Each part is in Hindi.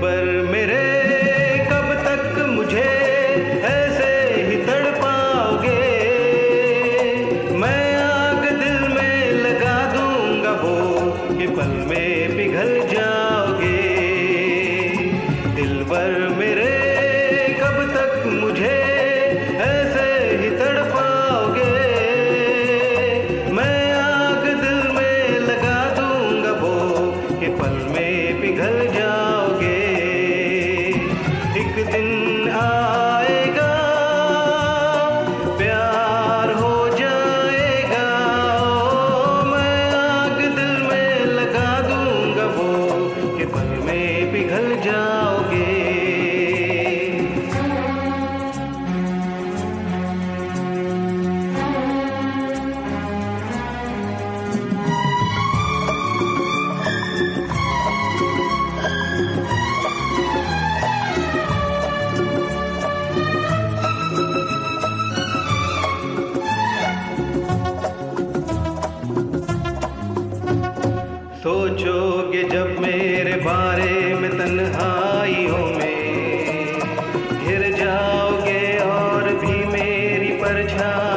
पर मेरे, कब तक मुझे ऐसे ही तड़ पाओगे मैं आग में लगा दूँगा वो कि पल में पिघल जाओगे। दिल पर सोचोगे जब मेरे बारे में तन्हाइयों में। घिर जाओगे और भी मेरी परछाई।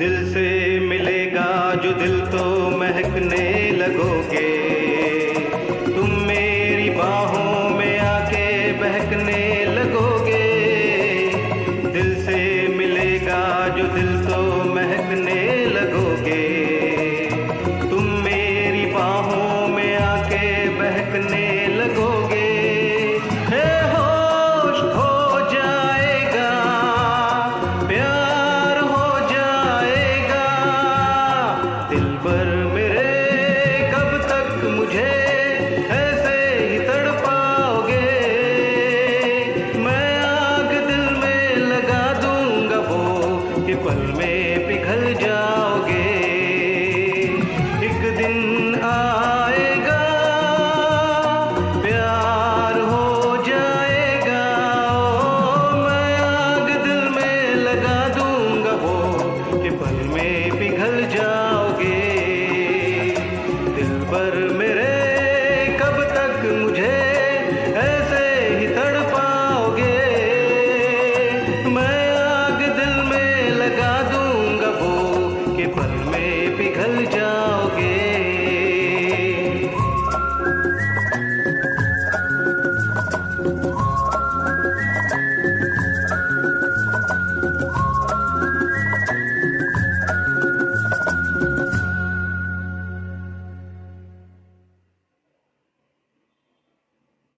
दिल से मिलेगा जो दिल तो महकने पल में पिघल जाओगे। एक दिन आएगा प्यार